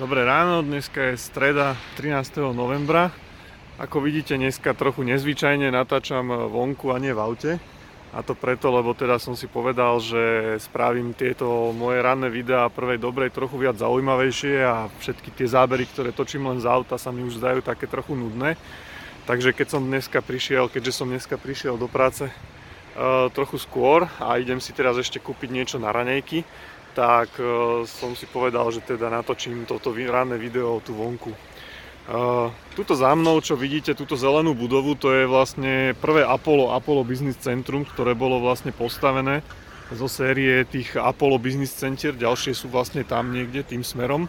Dobré ráno, dneska je streda 13. novembra. Ako vidíte, dneska trochu nezvyčajne natáčam vonku a nie v aute. A to preto, lebo teda som si povedal, že spravím tieto moje ranné videá prvej dobrej trochu viac zaujímavejšie a všetky tie zábery, ktoré točím len z auta, sa mi už zdajú také trochu nudné. Takže keď som dneska prišiel, keďže som dneska prišiel do práce uh, trochu skôr a idem si teraz ešte kúpiť niečo na ranejky, tak uh, som si povedal, že teda natočím toto ranné video tu vonku. Uh, tuto za mnou, čo vidíte, túto zelenú budovu, to je vlastne prvé Apollo, Apollo Business Centrum, ktoré bolo vlastne postavené zo série tých Apollo Business Center, ďalšie sú vlastne tam niekde tým smerom.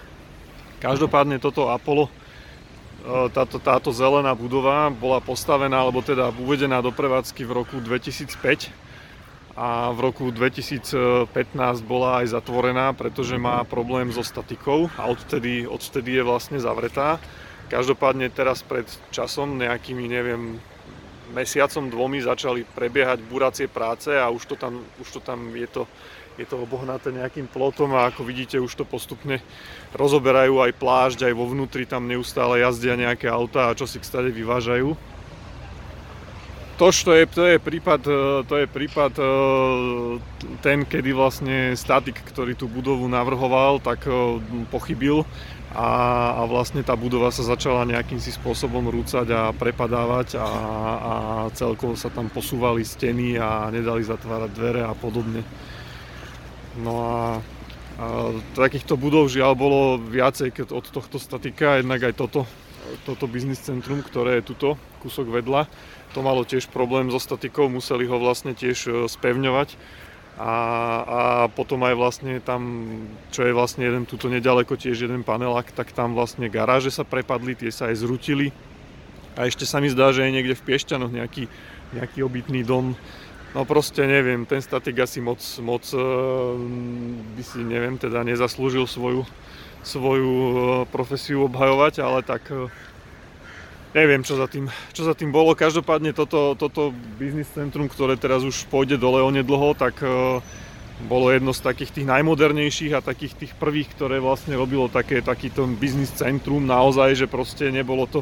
Každopádne toto Apollo, uh, táto, táto zelená budova bola postavená, alebo teda uvedená do prevádzky v roku 2005 a v roku 2015 bola aj zatvorená, pretože má problém so statikou a odtedy, odtedy je vlastne zavretá. Každopádne teraz pred časom, nejakými, neviem, mesiacom, dvomi začali prebiehať buracie práce a už to tam, už to tam je to, je to obohnaté nejakým plotom a ako vidíte už to postupne rozoberajú aj plášť, aj vo vnútri tam neustále jazdia nejaké autá a čo si k stade vyvážajú. To, to je, to je prípad, to je prípad e, ten, kedy vlastne statik, ktorý tú budovu navrhoval, tak e, pochybil a, a vlastne tá budova sa začala nejakým si spôsobom rúcať a prepadávať a, a celkovo sa tam posúvali steny a nedali zatvárať dvere a podobne. No a, a takýchto budov žiaľ bolo viacej od tohto statika, jednak aj toto, toto biznis centrum, ktoré je tuto, kúsok vedľa, to malo tiež problém so statikou, museli ho vlastne tiež e, spevňovať a, a potom aj vlastne tam, čo je vlastne jeden tuto nedaleko tiež jeden panelák, tak tam vlastne garáže sa prepadli, tie sa aj zrutili. A ešte sa mi zdá, že je niekde v Piešťanoch nejaký, nejaký obytný dom. No proste neviem, ten statik asi moc, moc e, by si, neviem, teda nezaslúžil svoju, svoju e, profesiu obhajovať, ale tak e, neviem, čo za tým, čo za tým bolo. Každopádne toto, toto biznis centrum, ktoré teraz už pôjde dole onedlho, tak uh, bolo jedno z takých tých najmodernejších a takých tých prvých, ktoré vlastne robilo také, takýto biznis centrum naozaj, že proste nebolo to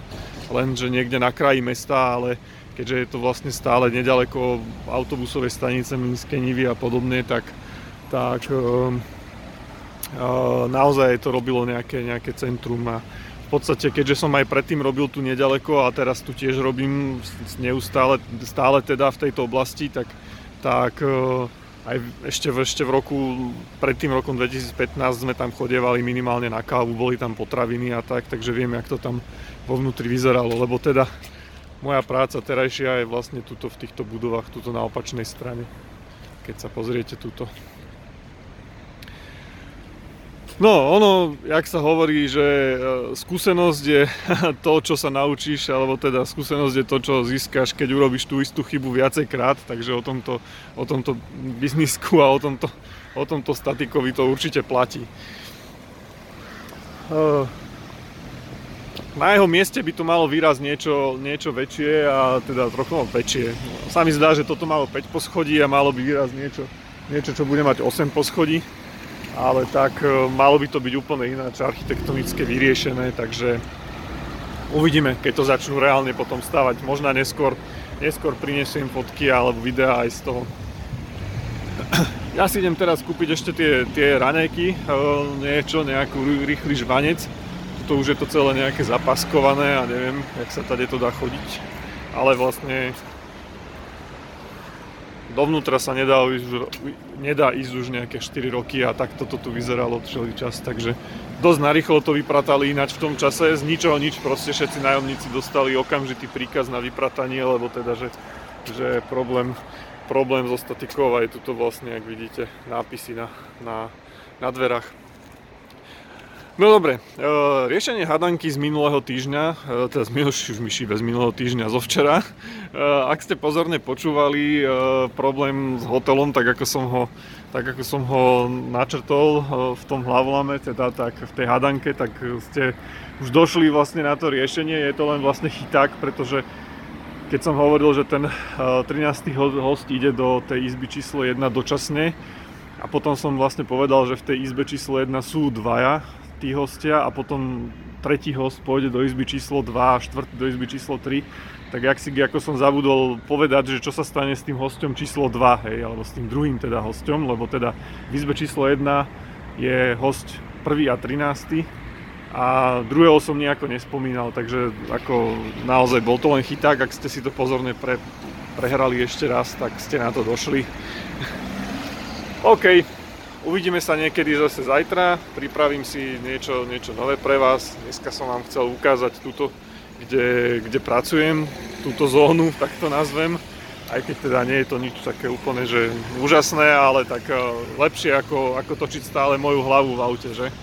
len, že niekde na kraji mesta, ale keďže je to vlastne stále nedaleko autobusovej stanice Minské Nivy a podobne, tak, tak uh, naozaj to robilo nejaké, nejaké centrum a v podstate, keďže som aj predtým robil tu nedaleko a teraz tu tiež robím neustále, stále teda v tejto oblasti, tak, tak aj ešte, ešte v roku, pred tým rokom 2015 sme tam chodievali minimálne na kávu, boli tam potraviny a tak, takže viem, jak to tam vo vnútri vyzeralo, lebo teda moja práca terajšia je vlastne tuto v týchto budovách, tuto na opačnej strane. Keď sa pozriete tuto. No, ono, jak sa hovorí, že e, skúsenosť je to, čo sa naučíš, alebo teda skúsenosť je to, čo získaš, keď urobíš tú istú chybu viacejkrát, takže o tomto, o tomto biznisku a o tomto, o tomto statikovi to určite platí. E, na jeho mieste by to malo výraz niečo, niečo väčšie a teda trochu väčšie. Sa mi zdá, že toto malo 5 poschodí a malo by výraz niečo, niečo čo bude mať 8 poschodí ale tak e, malo by to byť úplne ináč architektonické vyriešené, takže uvidíme, keď to začnú reálne potom stavať. Možno neskôr, neskôr prinesiem fotky alebo videá aj z toho. Ja si idem teraz kúpiť ešte tie, tie ranejky, e, niečo, nejakú rýchly žvanec. Tu už je to celé nejaké zapaskované a neviem, jak sa tady to dá chodiť. Ale vlastne dovnútra sa nedá, nedá ísť už nejaké 4 roky a tak toto tu vyzeralo celý čas, takže dosť narýchlo to vypratali ináč v tom čase, z ničoho nič proste všetci nájomníci dostali okamžitý príkaz na vypratanie, lebo teda, že, že problém, problém so statikou a je tu vlastne, ak vidíte, nápisy na, na, na dverách. No dobre, e, riešenie hadanky z minulého týždňa, e, teda z už myši bez minulého týždňa, zo včera. E, ak ste pozorne počúvali problém s hotelom, tak ako som ho, tak ako som ho načrtol v tom hlavolame, teda tak v tej hadanke, tak ste už došli vlastne na to riešenie. Je to len vlastne chyták, pretože keď som hovoril, že ten 13. host ide do tej izby číslo 1 dočasne, a potom som vlastne povedal, že v tej izbe číslo 1 sú dvaja, tí hostia a potom tretí host pôjde do izby číslo 2 a štvrtý do izby číslo 3, tak jak si ako som zabudol povedať, že čo sa stane s tým hostom číslo 2, hej, alebo s tým druhým teda hostom, lebo teda v izbe číslo 1 je host 1. a 13. A druhého som nejako nespomínal, takže ako naozaj bol to len chyták, ak ste si to pozorne pre, prehrali ešte raz, tak ste na to došli. OK, uvidíme sa niekedy zase zajtra, pripravím si niečo, niečo nové pre vás. Dneska som vám chcel ukázať túto, kde, kde pracujem, túto zónu, tak to nazvem. Aj keď teda nie je to nič také úplne, že úžasné, ale tak eh, lepšie ako, ako točiť stále moju hlavu v aute, že?